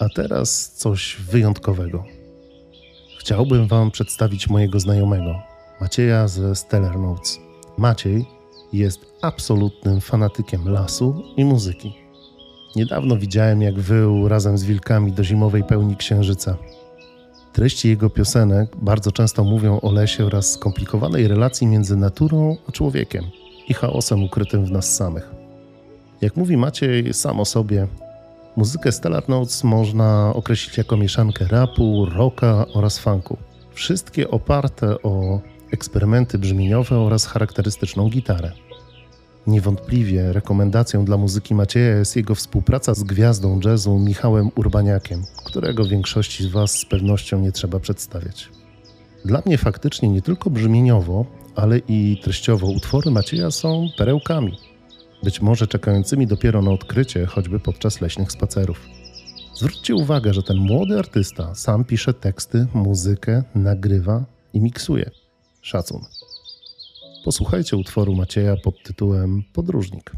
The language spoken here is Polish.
A teraz coś wyjątkowego. Chciałbym Wam przedstawić mojego znajomego, Macieja ze Stellar Notes. Maciej jest absolutnym fanatykiem lasu i muzyki. Niedawno widziałem, jak wył razem z wilkami do zimowej pełni księżyca. Treści jego piosenek bardzo często mówią o lesie oraz skomplikowanej relacji między naturą a człowiekiem i chaosem ukrytym w nas samych. Jak mówi Maciej sam o sobie, muzykę Stellar Notes można określić jako mieszankę rapu, rocka oraz funku. Wszystkie oparte o eksperymenty brzmieniowe oraz charakterystyczną gitarę. Niewątpliwie rekomendacją dla muzyki Macieja jest jego współpraca z gwiazdą jazzu Michałem Urbaniakiem, którego większości z Was z pewnością nie trzeba przedstawiać. Dla mnie faktycznie nie tylko brzmieniowo, ale i treściowo utwory Macieja są perełkami, być może czekającymi dopiero na odkrycie, choćby podczas leśnych spacerów. Zwróćcie uwagę, że ten młody artysta sam pisze teksty, muzykę, nagrywa i miksuje. Szacun. Posłuchajcie utworu Macieja pod tytułem Podróżnik.